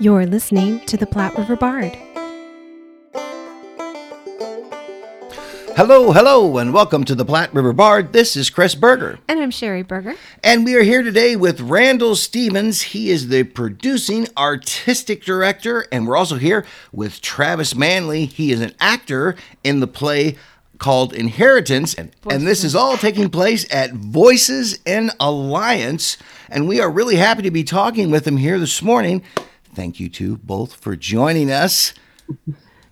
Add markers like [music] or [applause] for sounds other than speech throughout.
You're listening to the Platte River Bard. Hello, hello, and welcome to the Platte River Bard. This is Chris Berger. And I'm Sherry Berger. And we are here today with Randall Stevens. He is the producing artistic director. And we're also here with Travis Manley. He is an actor in the play called Inheritance. And, and this is all taking place at Voices in Alliance. And we are really happy to be talking with him here this morning. Thank you two both for joining us.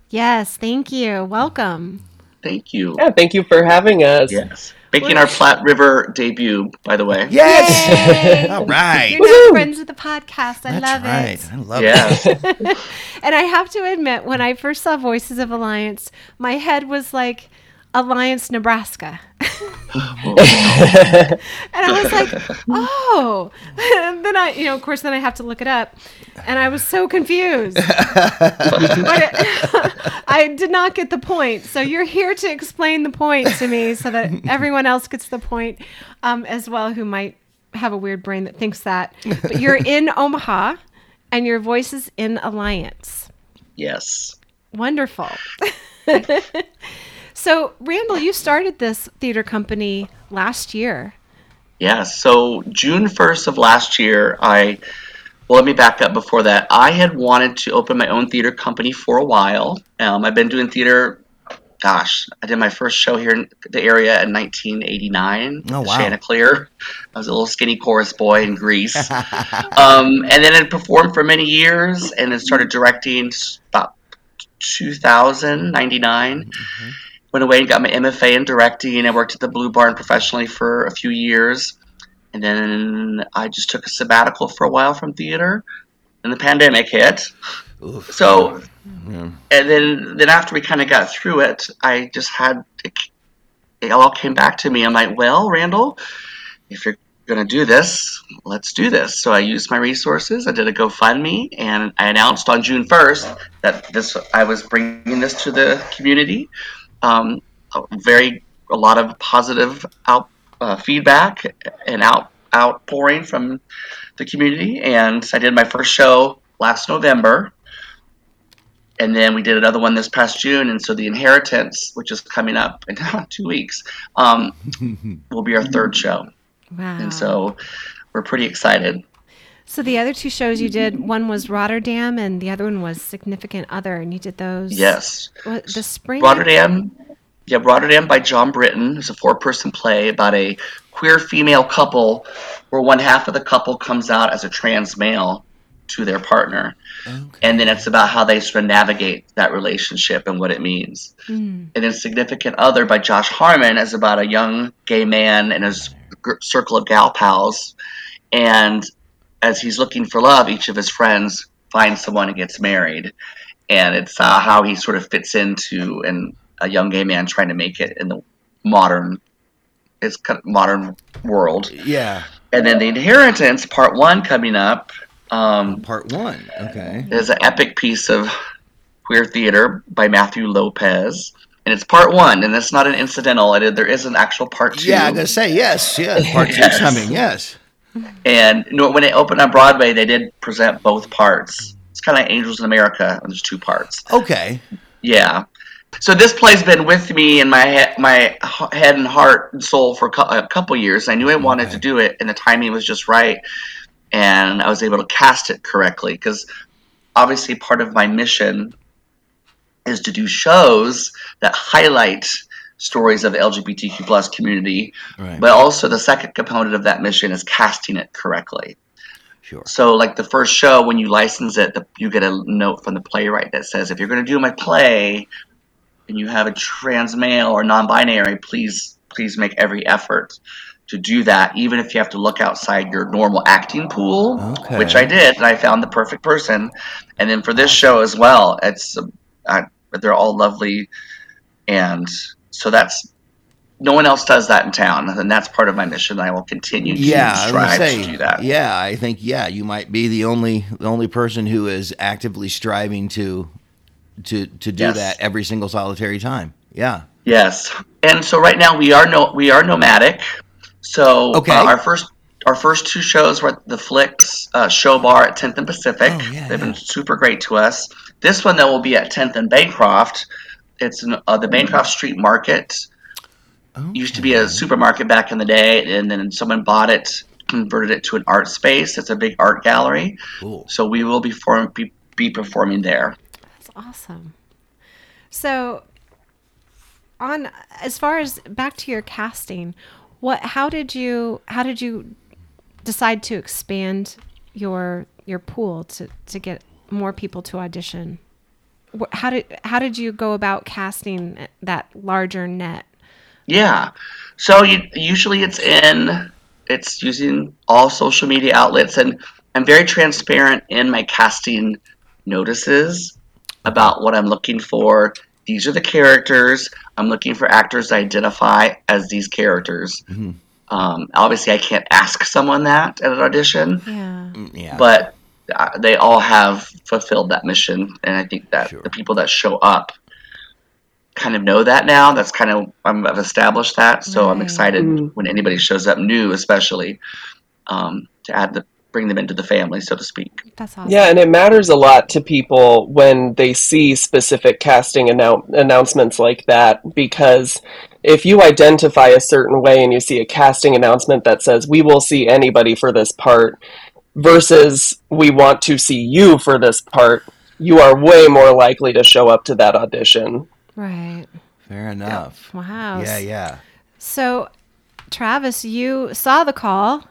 Yes, thank you. Welcome. Thank you. Yeah, thank you for having us. Yes. Making our Platte River debut, by the way. Yes! all right. You're now friends with the podcast. I That's love right. it. I love Yes. it. [laughs] [laughs] And I have to admit, when I first saw Voices of Alliance, my head was like Alliance, Nebraska. [laughs] and I was like, oh. [laughs] And then I, you know, of course, then I have to look it up. And I was so confused. it, [laughs] I did not get the point. So you're here to explain the point to me so that everyone else gets the point um, as well who might have a weird brain that thinks that. But you're in Omaha and your voice is in Alliance. yes. Wonderful. So, Randall, you started this theater company last year. Yes. So June 1st of last year, I well, let me back up before that. I had wanted to open my own theater company for a while. Um, I've been doing theater. Gosh, I did my first show here in the area in 1989. Oh, wow. Chanticleer. I was a little skinny chorus boy in Greece. [laughs] um, and then I performed for many years and then started directing about 2000, 99. Went away and got my MFA in directing. I worked at the Blue Barn professionally for a few years. And then I just took a sabbatical for a while from theater. And the pandemic hit. Oof. So, Yeah. and then then after we kind of got through it, I just had it, it all came back to me. I'm like, well, Randall, if you're gonna do this, let's do this. So I used my resources. I did a GoFundMe, and I announced on June 1st that this I was bringing this to the community. Um, a very a lot of positive out uh, feedback and out outpouring from the community, and I did my first show last November and then we did another one this past June, and so the Inheritance, which is coming up in [laughs] two weeks, um, [laughs] will be our third show, Wow. and so we're pretty excited. So the other two shows you did, one was Rotterdam and the other one was Significant Other, and you did those. Yes, What, the spring. Rotterdam, yeah, Rotterdam by Jon Brittain is a four-person play about a queer female couple, where one half of the couple comes out as a trans male to their partner, and then it's about how they sort of navigate that relationship and what it means. Mm. and then Significant Other by Josh Harmon is about a young gay man and his gr- circle of gal pals. And as he's looking for love, each of his friends finds someone and gets married. And it's uh, how he sort of fits into and a young gay man trying to make it in the modern, it's kind of modern world. Yeah. And then the Inheritance, part one, coming up. Um, Part one. Okay. is an epic piece of queer theater by Matthew Lopez. And it's part one, and it's not an incidental. It, there is an actual part two. Yeah, I'm gonna say yes. Yes. Part two's [laughs] Yes. coming. Yes. And you know, when it opened on Broadway, they did present both parts. It's kind of like Angels in America, and there's two parts. Okay. Yeah. So this play's been with me in my he- my head and heart and soul for a couple years. I knew I wanted Okay. to do it, and the timing was just right, and I was able to cast it correctly. Because obviously, part of my mission is to do shows that highlight stories of the LGBTQ plus community, Right. but also the second component of that mission is casting it correctly. Sure. So, like the first show, when you license it, the, you get a note from the playwright that says, if you're going to do my play and you have a trans male or non-binary, please, please make every effort to do that, even if you have to look outside your normal acting pool, Okay. which I did, and I found the perfect person. And then for this show as well, it's I, they're all lovely, and so that's no one else does that in town, and that's part of my mission. I will continue to Yeah, I strive say. to do that. Yeah, I think yeah, you might be the only the only person who is actively striving to to to do Yes. that every single solitary time. Yeah. Yes, and so right now we are no we are nomadic. So Okay. uh, our first our first two shows were at the Flicks uh, Show Bar at 10th and Pacific. Oh, yeah, They've yeah. been super great to us. This one though will be at 10th and Bancroft. It's in, uh, the Bancroft Street Market. Used to be a supermarket back in the day, and then someone bought it, converted it to an art space. It's a big art gallery. Cool. So we will be, form, be, be performing there. That's awesome. So, on as far as back to your casting, what? How did you? How did you decide to expand your your pool to to get more people to audition? Wh- How did how did you go about casting that larger net? Yeah. So you, usually it's in, it's using all social media outlets, and I'm very transparent in my casting notices about what I'm looking for. These are the characters. I'm looking for actors to identify as these characters. Um, obviously, I can't ask someone that at an audition, Yeah. Yeah. but they all have fulfilled that mission, and I think that Sure. the people that show up kind of know that now. That's kind of I'm, I've established that, so I'm excited Mm. when anybody shows up new, especially um, to add the bring them into the family, so to speak. That's awesome. Yeah, and it matters a lot to people when they see specific casting annou- announcements like that because if you identify a certain way and you see a casting announcement that says we will see anybody for this part versus we want to see you for this part, you are way more likely to show up to that audition. Right. Fair enough. Wow. Yeah, yeah. So, Travis, you saw the call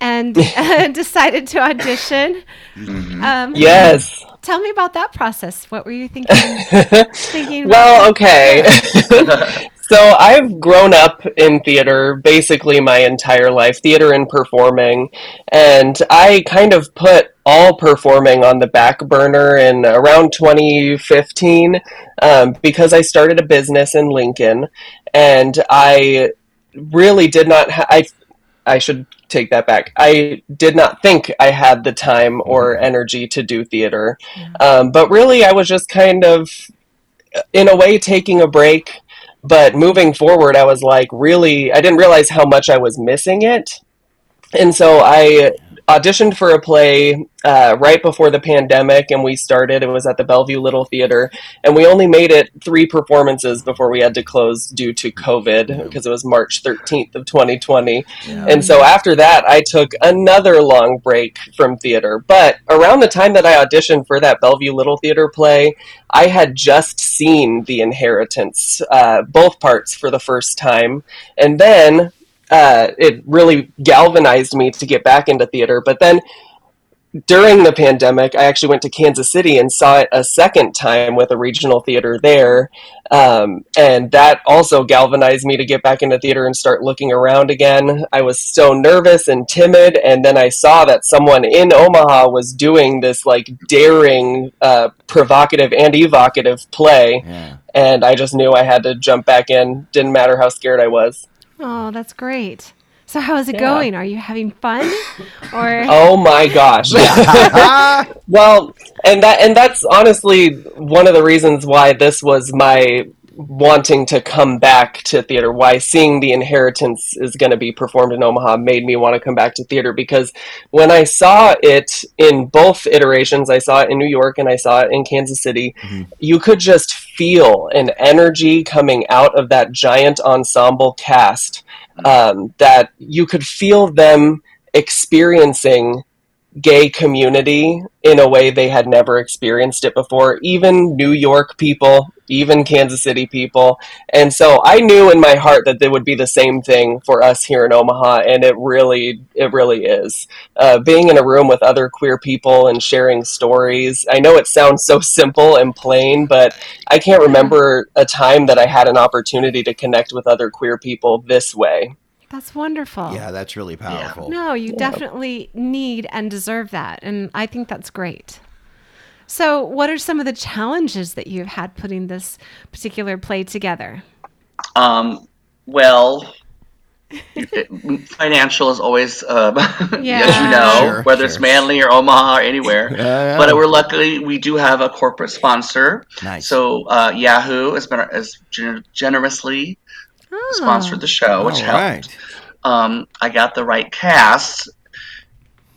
and [laughs] decided to audition. Um, Yes. Tell me about that process. What were you thinking? [laughs] thinking? Well, okay. [laughs] so I've grown up in theater basically my entire life, theater and performing, and I kind of put all performing on the back burner in around 2015 um, because I started a business in Lincoln, and I really did not. Ha- I I should take that back. I did not think I had the time or energy to do theater. Um, but really, I was just kind of, in a way, taking a break. But moving forward, I was like, really, I didn't realize how much I was missing it. And so I auditioned for a play uh, right before the pandemic, and we started. It was at the Bellevue Little Theater, and we only made it three performances before we had to close due to COVID because it was March 13th of 2020. Yeah. And so after that, I took another long break from theater. But around the time that I auditioned for that Bellevue Little Theater play, I had just seen The Inheritance, uh, both parts for the first time. And then uh, it really galvanized me to get back into theater. But then during the pandemic, I actually went to Kansas City and saw it a second time with a regional theater there. Um, and that also galvanized me to get back into theater and start looking around again. I was so nervous and timid, and then I saw that someone in Omaha was doing this like daring, uh, provocative, and evocative play, Yeah. and I just knew I had to jump back in. Didn't matter how scared I was. Oh, that's great. So, how is it Yeah. going? Are you having fun? [laughs] Or Oh my gosh! [laughs] [laughs] Well, and that and that's honestly one of the reasons why this was my wanting to come back to theater. Why seeing the inheritance is going to be performed in Omaha made me want to come back to theater because when I saw it in both iterations, I saw it in New York and I saw it in Kansas City. You could just feel an energy coming out of that giant ensemble cast um, that you could feel them experiencing gay community in a way they had never experienced it before. Even new york people even kansas city people. And so i knew in my heart that there would be the same thing for us here in omaha and it really it really is. Uh, being in a room with other queer people and sharing stories i know it sounds so simple and plain but i can't remember a time that i had an opportunity to connect with other queer people this way that's wonderful. Yeah, that's really powerful. No, you definitely need and deserve that. And I think that's great. So, what are some of the challenges that you've had putting this particular play together? Um, well, [laughs] financial is always, [laughs] um, as you know, Sure, whether it's. Manly or Omaha or anywhere. [laughs] Yeah, But we're luckily we do have a corporate sponsor. Nice. So uh, Yahoo has been has gener- generously Oh, sponsored the show, which All helped. right. Um, I got the right cast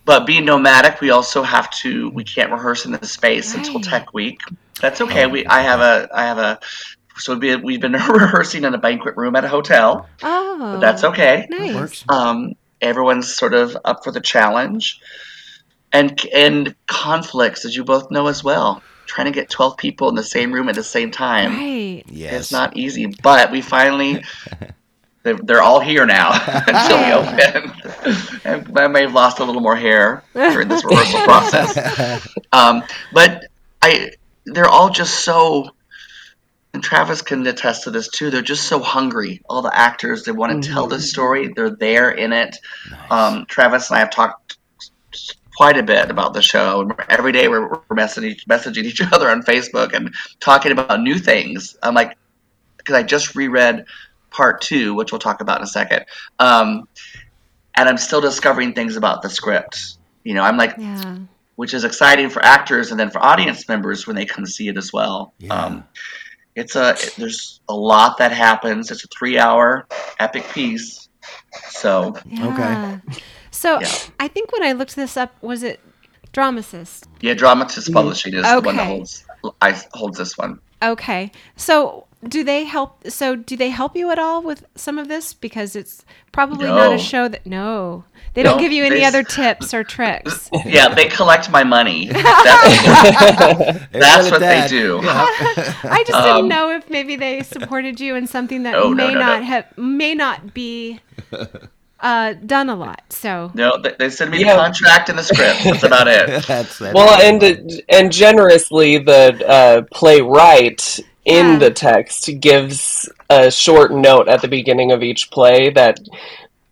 but being nomadic, we also have to. We can't rehearse in the space until Tech Week. That's okay. We I have a I have a. So we- we've been [laughs] rehearsing in a banquet room at a hotel. Oh, But that's okay. Nice. Um, everyone's sort of up for the challenge, and and conflicts, as you both know as well. Trying to get twelve people in the same room at the same time Right. Yes. it's not easy. But we finally. [laughs] They're, they're all here now [laughs] until we [laughs] open. and I may have lost a little more hair during this rehearsal process. Um, but I, they're all just so, and Travis can attest to this too. They're just so hungry. All the actors, they want to tell the story. They're there in it. Um, Travis and I have talked quite a bit about the show. Every day we're, we're messaging, messaging each [laughs] other on Facebook and talking about new things. I'm like, because I just reread part two, which we'll talk about in a second. Um, and I'm still discovering things about the script. You know, I'm like, Yeah. which is exciting for actors and then for audience members when they come to see it as well. Yeah. Um, it's a there's a lot that happens. It's a three hour epic piece. So Yeah. [laughs] So Yeah. I think when I looked this up, was it Dramatist? yeah, Dramatist Publishing is the one that holds I holds this one. Okay. So do they help? So do they help you at all with some of this? Because it's probably not a show that. No, they don't give you any they- other tips or tricks. [laughs] Yeah, they collect my money. [laughs] That's, that's what at they that. do. [laughs] I just Um, didn't know if maybe they supported you in something that No, no, may no, not no. have may not be uh, done a lot. So No, they, they send me Yeah. the contract and the script. That's [laughs] about it. that's, that's Well, and and generously, the uh, playwright in Yeah. the text gives a short note at the beginning of each play that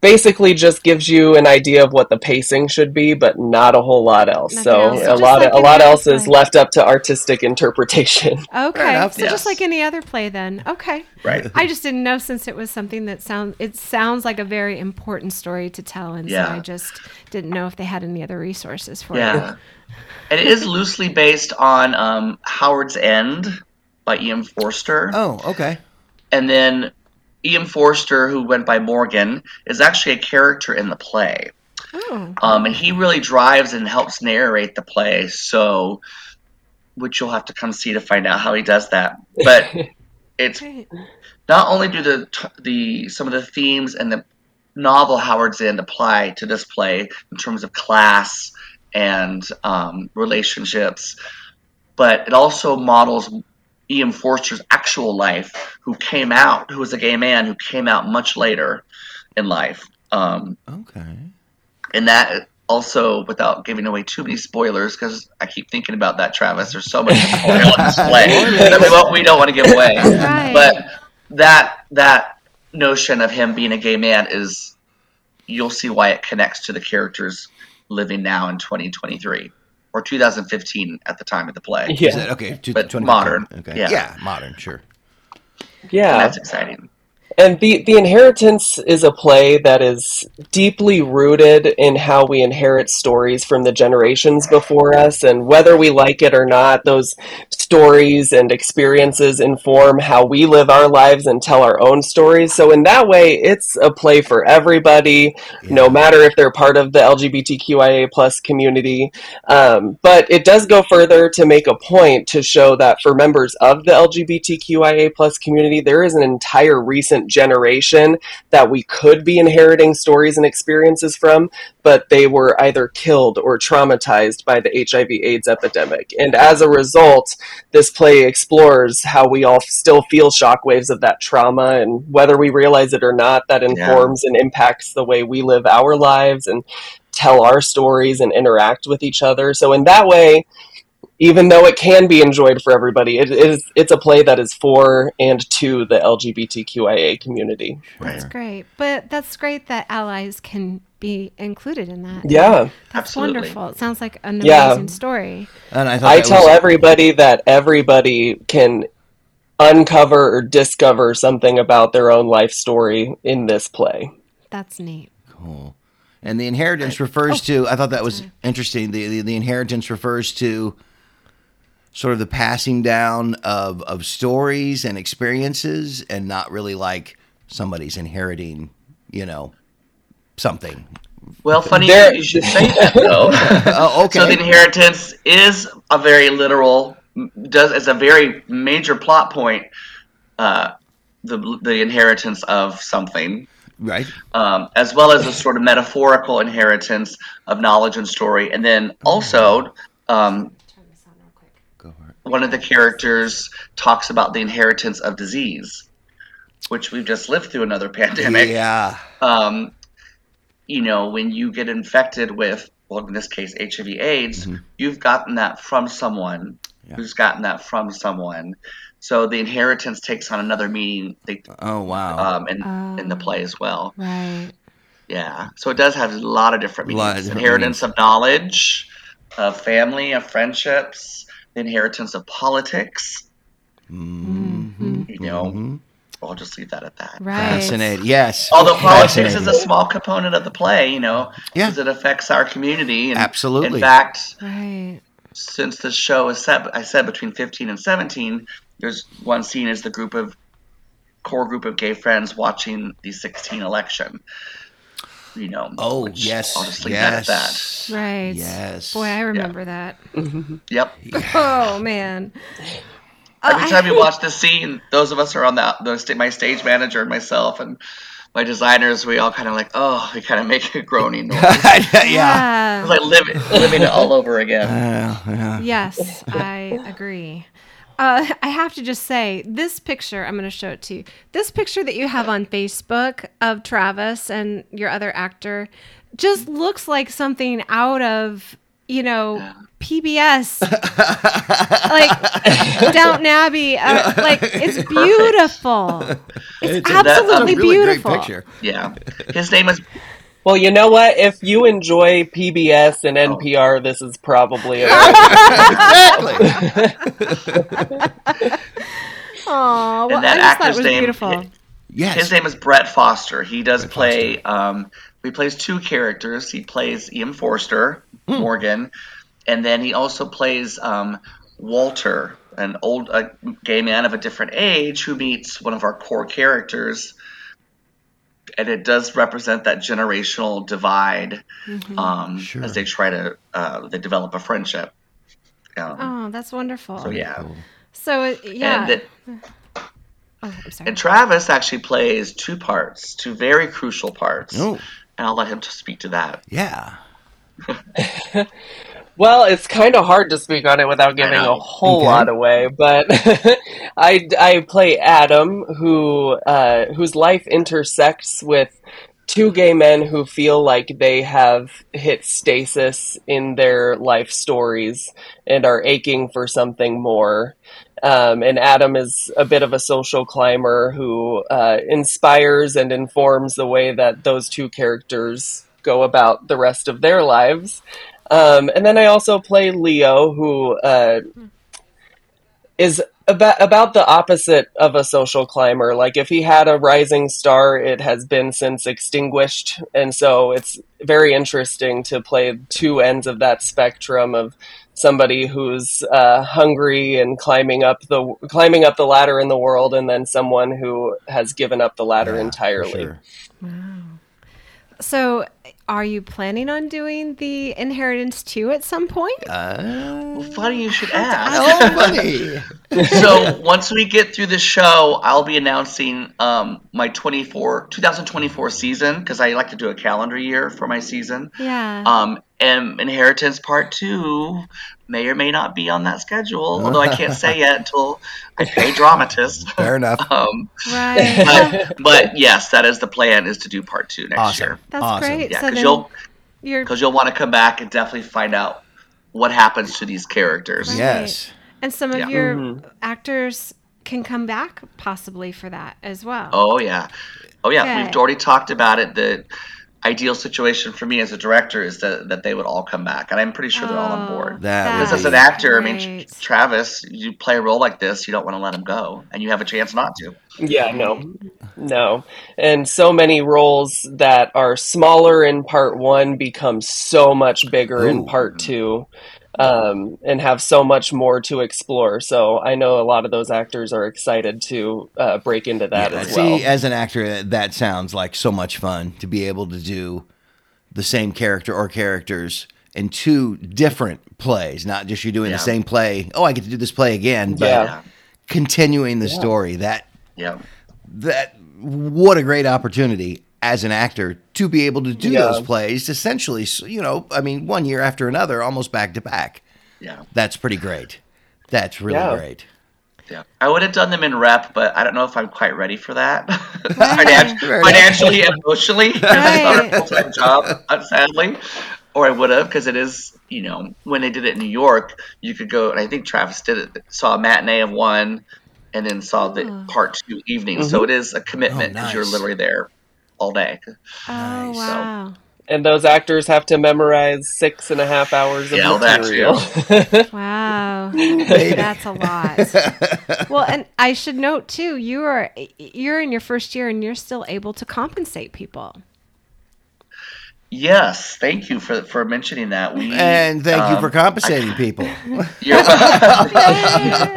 basically just gives you an idea of what the pacing should be, but not a whole lot else. Nothing so else. a lot like of, a lot other else is left up to artistic interpretation. [laughs] okay, enough. so just like any other play, then okay. Right. I just didn't know since it was something that sounds it sounds like a very important story to tell, and Yeah. so I just didn't know if they had any other resources for it. Yeah. And it is loosely based on um, Howard's End by Ian Forster. Oh, okay. And then Ian Forster, who went by Morgan, is actually a character in the play. Oh, Um, and he really drives and helps narrate the play. So, which you'll have to come see to find out how he does that. But [laughs] it's great. not only do the the some of the themes and the novel Howard's End apply to this play in terms of class and um, relationships, but it also models Ian Forster's actual life, who came out, who was a gay man who came out much later in life. Um, Okay. and that also, without giving away too many spoilers, because I keep thinking about that, Travis. There's so much spoil on this play that we, won't- we don't want to give away. [laughs] Right. But that that notion of him being a gay man is, you'll see why it connects to the characters living now in 2023 or 2015 at the time of the play. Is Yeah, that okay? to- But modern. Okay. Yeah. Yeah, modern, sure. And yeah. that's exciting. And the the inheritance is a play that is deeply rooted in how we inherit stories from the generations before us, and whether we like it or not, those stories and experiences inform how we live our lives and tell our own stories. So in that way, it's a play for everybody, no matter if they're part of the LGBTQIA plus community. Um, but it does go further to make a point to show that for members of the LGBTQIA plus community, there is an entire recent generation that we could be inheriting stories and experiences from, but they were either killed or traumatized by the HIV/AIDS epidemic. And as a result, this play explores how we all still feel shockwaves of that trauma, and whether we realize it or not, that informs and impacts the way we live our lives and tell our stories and interact with each other. So in that way, even though it can be enjoyed for everybody, it is it's a play that is for and to the LGBTQIA community. That's great. But that's great that allies can be included in that. Yeah. That's Absolutely. wonderful. It sounds like an Yeah. amazing story. And I, I tell was- everybody that everybody can uncover or discover something about their own life story in this play. That's neat. Cool. And the inheritance refers oh, to, I thought that was interesting. The, the, the inheritance refers to sort of the passing down of, of stories and experiences and not really like somebody's inheriting, you know, something Well, funny There- you should say that though. [laughs] Oh, okay. So the inheritance is a very literal, does it's a very major plot point. Uh, the the inheritance of something, right. um, as well as a sort of metaphorical inheritance of knowledge and story, and then also. Um, Go for it. One of the characters talks about the inheritance of disease, which we've just lived through another [laughs] pandemic. Yeah. Um, you know, when you get infected with, well, in this case, HIV/AIDS, you've gotten that from someone Yeah. who's gotten that from someone. So the inheritance takes on another meaning they, Oh wow. um, in, in the play as well. Right. Yeah. So it does have a lot of different A lot of meanings. different inheritance of knowledge, of family, of friendships, the inheritance of politics. Mhm. You know, Mhm. I'll just leave that at that. Right. Fascinating. Yes. Although politics is a small component of the play, you know, Yeah. because it affects our community. And Absolutely. In fact, Right. since the show is set, I said between 15 and 17, there's one scene is the group of core group of gay friends watching the 16 election. You know. Oh which yes. I'll just leave yes. that at that. Right. Yes. Boy, I remember that. Yep. [laughs] Oh man. Oh, Every I- time you [laughs] watch this scene, those of us are on the, the sta- my stage manager and myself and my designers, we all kind of like, oh, we kind of make a groaning [laughs] noise. yeah. yeah. It's like living, living it all over again. Uh, yeah. Yes, I agree. Uh, [laughs] I have to just say, this picture, I'm going to show it to you. This picture that you have on Facebook of Travis and your other actor just looks like something out of, you know, PBS. [laughs] like Downton Abbey. Uh, like, it's [laughs] beautiful. It's, a- that's a absolutely really great beautiful. picture. Yeah. His name is Well, you know what? If you enjoy PBS and Oh. NPR, this is probably a [laughs] exactly. [laughs] Oh, well, And that I just thought actor's was name- beautiful. Yes. His name is Brett Foster. He does play. Um, he plays two characters. He plays Ian Forster, Hmm. Morgan, and then he also plays um, Walter, an old uh, gay man of a different age who meets one of our core characters. And it does represent that generational divide um, Sure. as they try to uh, they develop a friendship. Um, Oh, that's wonderful. so yeah, So, uh, yeah. and that, oh, I'm sorry. and Travis actually plays two parts, two very crucial parts. Oh, and I'll let him to speak to that. yeah. [laughs] [laughs] Well, it's kind of hard to speak on it without giving a whole Okay. lot away, but [laughs] I, I play Adam, who uh, whose life intersects with two gay men who feel like they have hit stasis in their life stories and are aching for something more. Um, and Adam is a bit of a social climber who uh, inspires and informs the way that those two characters go about the rest of their lives. Um, and then I also play Leo, who uh, is about about the opposite of a social climber. Like if he had a rising star, it has been since extinguished, and so it's very interesting to play two ends of that spectrum of somebody who's uh, hungry and climbing up the climbing up the ladder in the world, and then someone who has given up the ladder Yeah, entirely. sure. So, are you planning on doing the Inheritance 2 at some point? Uh, Funny you should ask. oh, buddy. [laughs] so once we get through the show, I'll be announcing um, my 24 2024 season because I like to do a calendar year for my season. yeah. Um, and Inheritance Part Two may or may not be on that schedule, although I can't say yet until I pay [laughs] dramatist. Fair enough. [laughs] Um, right. but, but yes, that is the plan: is to do Part Two next Awesome. year. That's awesome. great. Yeah, because then you'll because you'll want to come back and definitely find out what happens to these characters. Right. Yes. and some of Yeah. your Mhm. actors can come back possibly for that as well. Oh yeah, oh yeah. Okay. We've already talked about it. The ideal situation for me as a director is that that they would all come back, and I'm pretty sure they're all on Oh, board. That Because as an actor, I mean. Travis, you play a role like this, you don't want to let him go, and you have a chance not to. Yeah, no, no. And so many roles that are smaller in part one become so much bigger Ooh. in part two um, and have so much more to explore. So I know a lot of those actors are excited to uh, break into that Yeah, as well. see, well. as an actor, that- that sounds like so much fun to be able to do the same character or characters in two different plays, not just you're doing Yeah. the same play. Oh, I get to do this play again, but Yeah. continuing the story. That Yeah. that what a great opportunity as an actor to be able to do Yeah. those plays essentially you know i mean one year after another almost back to back Yeah. that's pretty great that's really Yeah. great Yeah, I would have done them in rep, but I don't know if I'm quite ready for that. [laughs] Right. Finan- [laughs] financially, emotionally, [laughs] it's not Right. a full time job, sadly. Or I would have, because it is, you know, when they did it in New York, you could go, and I think Travis did it, saw a matinee of one, and then saw the part two evening. So mm-hmm. it is a commitment Oh, because you're literally there all day. Oh Nice. wow. And those actors have to memorize six and a half hours of Yeah, well, that material. [laughs] Wow. That's a lot. [laughs] Well, and I should note too, you are you're in your first year and you're still able to compensate people. Yes, thank you for for mentioning that. We and thank you um, for compensating people [laughs] You're, [laughs] you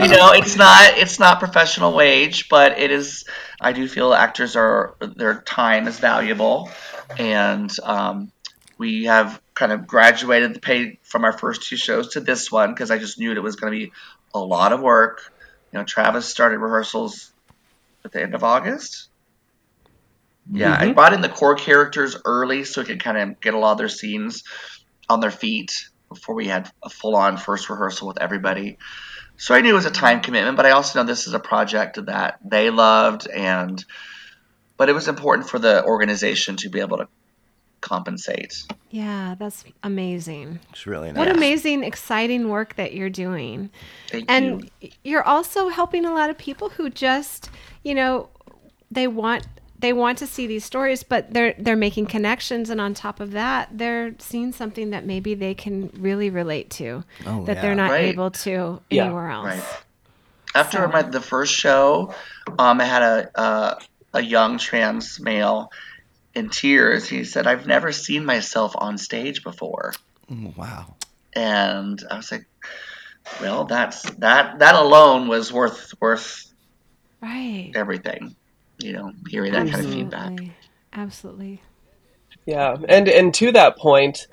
know, it's not it's not professional wage, but it is. I do feel actors are their time is valuable, and um, we have kind of graduated the pay from our first two shows to this one because I just knew it was going to be a lot of work. You know, Travis started rehearsals at the end of August. Yeah, I mm-hmm. brought in the core characters early so we could kind of get a lot of their scenes on their feet before we had a full on first rehearsal with everybody. So I knew it was a time commitment, but I also know this is a project that they loved and but it was important for the organization to be able to compensate. Yeah, that's amazing. it's really nice What amazing, exciting work that you're doing. Thank And you. you're also helping a lot of people who just, you know, they want they want to see these stories, but they're they're making connections and on top of that, they're seeing something that maybe they can really relate to Oh, that yeah. they're not Right. able to Yeah. anywhere else. Right. After So- my, the first show, um, I had a, a a young trans male in tears. He said, "I've never seen myself on stage before." Mm, wow and I was like, "Well, that's that. That alone was worth worth Right. everything." You know, hearing that kind of feedback. Absolutely. Absolutely. Yeah, and and to that point,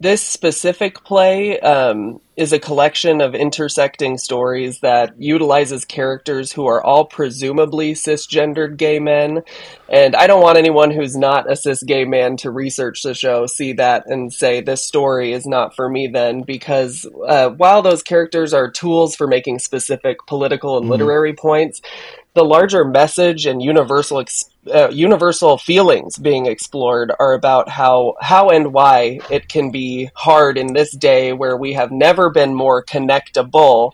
this specific play um, is a collection of intersecting stories that utilizes characters who are all presumably cisgendered gay men. And I don't want anyone who's not a cis gay man to research the show, see that, and say this story is not for me. Then, because uh, while those characters are tools for making specific political and literary points, the larger message and universal ex- uh, universal feelings being explored are about how how and why it can be hard in this day where we have never been more connectable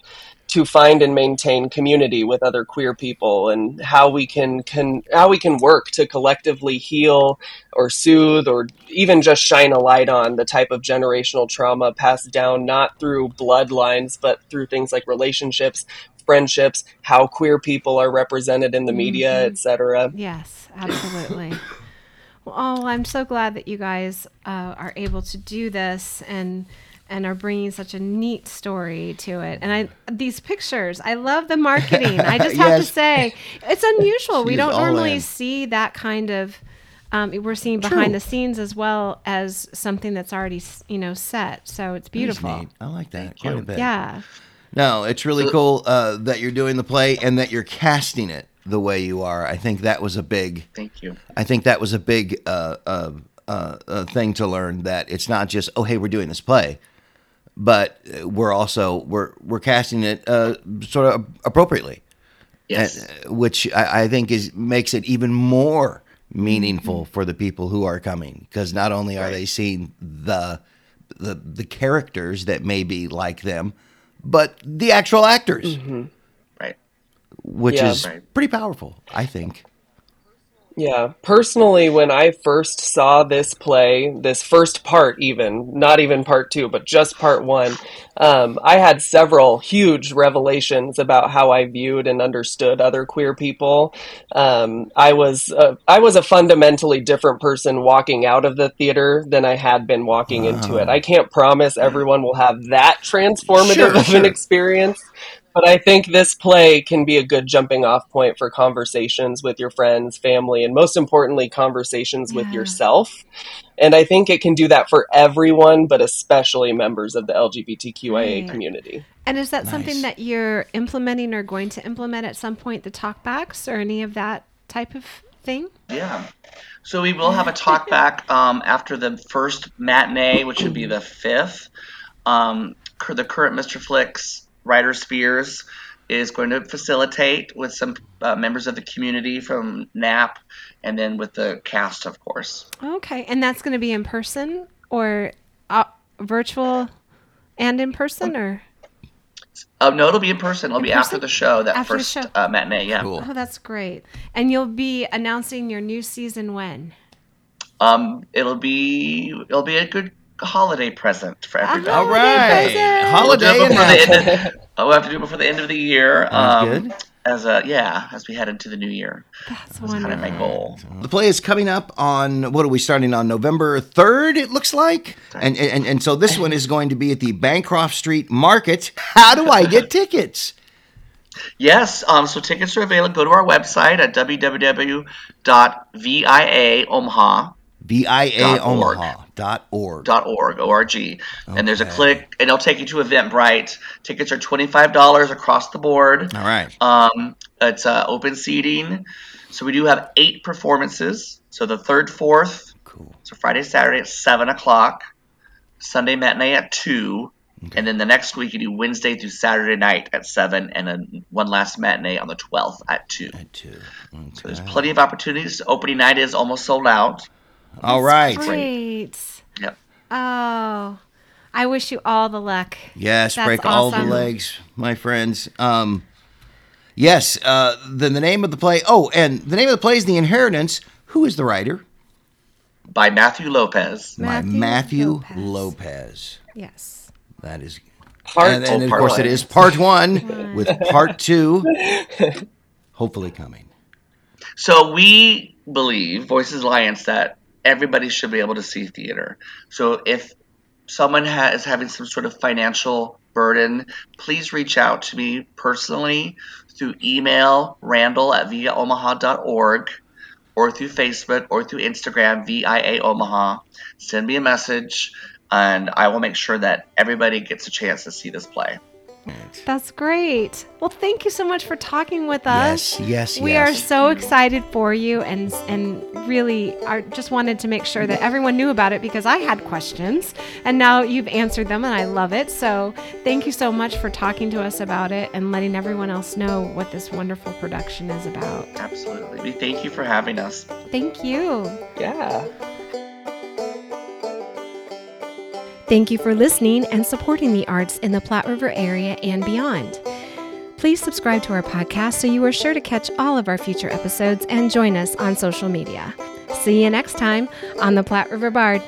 to find and maintain community with other queer people and how we can, can how we can work to collectively heal or soothe or even just shine a light on the type of generational trauma passed down not through bloodlines but through things like relationships friendships how queer people are represented in the media etc Yes, absolutely. well, oh, I'm so glad that you guys uh, are able to do this and and are bringing such a neat story to it. And I these pictures, I love the marketing. I just [laughs] have to say, it's unusual. we don't normally in. see that kind of. Um, we're seeing behind the scenes as well as something that's already you know set. So it's beautiful. i like that Thank quite a bit Yeah. No it's really cool uh, that you're doing the play and that you're casting it the way you are i think that was a big Thank you. I think that was a big uh, uh, uh, uh, thing to learn that it's not just oh hey we're doing this play, but we're also we're we're casting it uh, sort of appropriately, Yes. and, uh, which I, I think is makes it even more meaningful for the people who are coming because not only are Right. they seeing the the the characters that may be like them, but the actual actors, mm-hmm. right. which Yeah. is Right. pretty powerful, I think. Yeah, personally, when I first saw this play, this first part, even not even part two, but just part one, um, I had several huge revelations about how I viewed and understood other queer people. Um, I was uh, I was a fundamentally different person walking out of the theater than I had been walking into it. I can't promise everyone will have that transformative Sure, of an experience, but I think this play can be a good jumping off point for conversations with your friends, family, and most importantly, conversations with yourself. And I think it can do that for everyone, but especially members of the LGBTQIA Right. community. And is that something that you're implementing or going to implement at some point, the talkbacks or any of that type of thing? Yeah. So we will have a talk back um, after the first matinee, which would be the fifth. Um, the current Mr. Flicks, Ryder Spears, is going to facilitate with some uh, members of the community from NAP and then with the cast, of course. Okay. And that's going to be in person or uh, virtual and in person or? Uh, no, it'll be in person. It'll In be after the show, that After first show. Uh, matinee. Yeah. Cool. Oh, that's great. And you'll be announcing your new season when? Um, it'll be it'll be a good holiday present for everybody. All right, Holiday right. present. We'll do Holiday it before the end of, oh, we'll have to do it before the end of the year. Sounds um, good. As a yeah, as we head into the new year. That's That's kind of my goal. The play is coming up on what are we starting on November 3rd it looks like. And and and so this one is going to be at the Bancroft Street Market. How do I get tickets? Yes, um, so tickets are available. Go to our website at www.viaomaha.org. viaomaha.org. org. Org. And there's a click and it'll take you to eventbrite. Tickets are $25 across the board. All right. um, it's uh, open seating. So we do have eight performances. So the third fourth Cool. so friday saturday at 7 o'clock. Sunday matinee at 2 and then the next week you do wednesday through saturday night at 7 and then one last matinee on the 12th at 2 At two. so there's plenty of opportunities. Opening night is almost sold out All right. Great. yep Oh, I wish you all the luck. Yes, That's break all the legs, my friends. Um, yes, uh, then the name of the play. Oh, and the name of the play is The Inheritance. Who is the writer? by matthew lopez By Matthew Matthew Lopez. Lopez. Yes. That is. Part and, and of part course, one. it is part [laughs] one with part two hopefully coming. So we believe, Voices Alliance, that everybody should be able to see theater. So if someone ha- is having some sort of financial burden, please reach out to me personally through email, randall at viaomaha.org, or through Facebook or through Instagram, VIA Omaha. Send me a message, and I will make sure that everybody gets a chance to see this play. That's great. Well, thank you so much for talking with us. Yes, yes, yes. We yes. are so excited for you and and really are just wanted to make sure that everyone knew about it because I had questions and now you've answered them and I love it. So, thank you so much for talking to us about it and letting everyone else know what this wonderful production is about. Absolutely. We thank you for having us. Thank you. Yeah. Thank you for listening and supporting the arts in the Platte River area and beyond. Please subscribe to our podcast so you are sure to catch all of our future episodes and join us on social media. See you next time on the Platte River Bard.